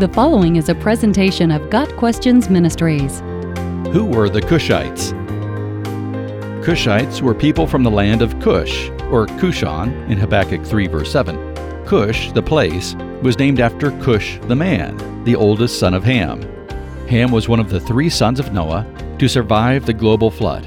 The following is a presentation of Got Questions Ministries. Who were the Cushites? Cushites were people from the land of Cush, or Cushan, in Habakkuk 3, verse 7. Cush, the place, was named after Cush the man, the oldest son of Ham. Ham was one of the three sons of Noah to survive the global flood.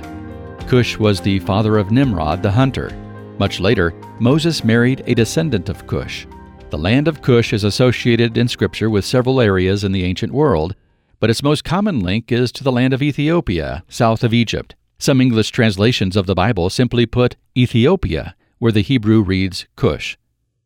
Cush was the father of Nimrod the hunter. Much later, Moses married a descendant of Cush. The land of Cush is associated in Scripture with several areas in the ancient world, but its most common link is to the land of Ethiopia, south of Egypt. Some English translations of the Bible simply put Ethiopia, where the Hebrew reads Cush.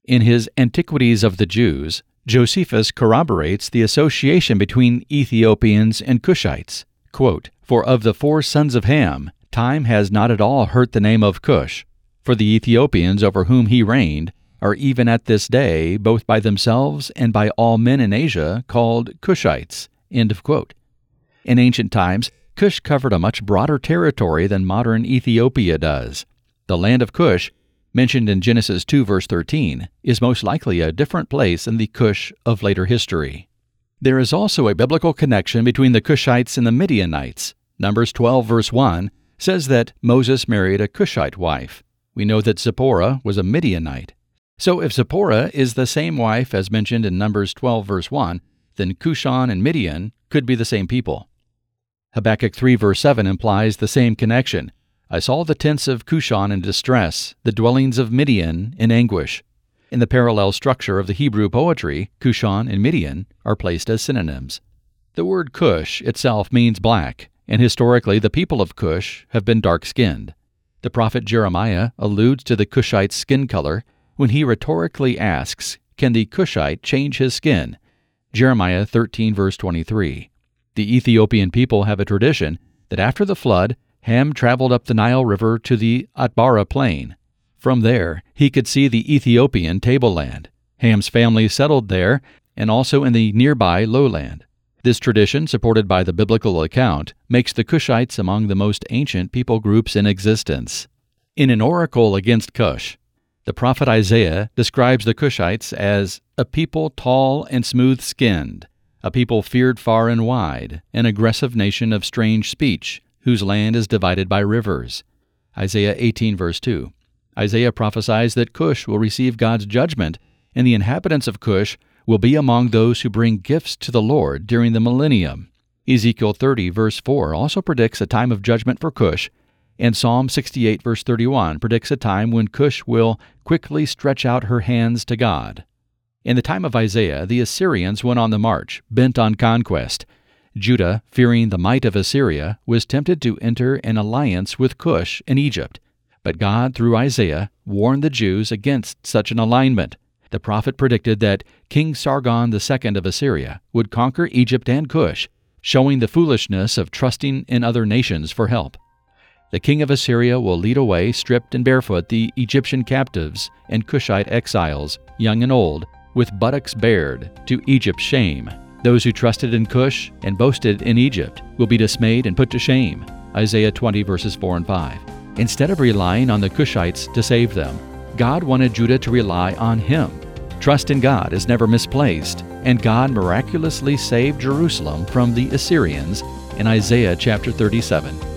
In his Antiquities of the Jews, Josephus corroborates the association between Ethiopians and Cushites. Quote, For of the four sons of Ham, time has not at all hurt the name of Cush. For the Ethiopians over whom he reigned are even at this day, both by themselves and by all men in Asia, called Cushites. In ancient times, Cush covered a much broader territory than modern Ethiopia does. The land of Cush, mentioned in Genesis 2 verse 13, is most likely a different place than the Cush of later history. There is also a biblical connection between the Cushites and the Midianites. Numbers 12 verse 1 says that Moses married a Cushite wife. We know that Zipporah was a Midianite. So if Zipporah is the same wife as mentioned in Numbers 12, verse 1, then Cushan and Midian could be the same people. Habakkuk 3, verse 7 implies the same connection. I saw the tents of Cushan in distress, the dwellings of Midian in anguish. In the parallel structure of the Hebrew poetry, Cushan and Midian are placed as synonyms. The word Cush itself means black, and historically the people of Cush have been dark skinned. The prophet Jeremiah alludes to the Cushite skin color when he rhetorically asks, Can the Cushite change his skin? Jeremiah 13, verse 23. The Ethiopian people have a tradition that after the flood, Ham traveled up the Nile River to the Atbara plain. From there, he could see the Ethiopian tableland. Ham's family settled there and also in the nearby lowland. This tradition, supported by the biblical account, makes the Cushites among the most ancient people groups in existence. In an oracle against Cush, the prophet Isaiah describes the Cushites as a people tall and smooth skinned, a people feared far and wide, an aggressive nation of strange speech, whose land is divided by rivers. Isaiah 18, verse 2. Isaiah prophesies that Cush will receive God's judgment, and the inhabitants of Cush will be among those who bring gifts to the Lord during the millennium. Ezekiel 30, verse 4 also predicts a time of judgment for Cush and Psalm 68, verse 31, predicts a time when Cush will quickly stretch out her hands to God. In the time of Isaiah, the Assyrians went on the march, bent on conquest. Judah, fearing the might of Assyria, was tempted to enter an alliance with Cush in Egypt. But God, through Isaiah, warned the Jews against such an alignment. The prophet predicted that King Sargon II of Assyria would conquer Egypt and Cush, showing the foolishness of trusting in other nations for help. The king of Assyria will lead away, stripped and barefoot, the Egyptian captives and Cushite exiles, young and old, with buttocks bared, to Egypt's shame. Those who trusted in Cush and boasted in Egypt will be dismayed and put to shame. Isaiah 20, verses 4 and 5. Instead of relying on the Cushites to save them, God wanted Judah to rely on Him. Trust in God is never misplaced, and God miraculously saved Jerusalem from the Assyrians in Isaiah chapter 37.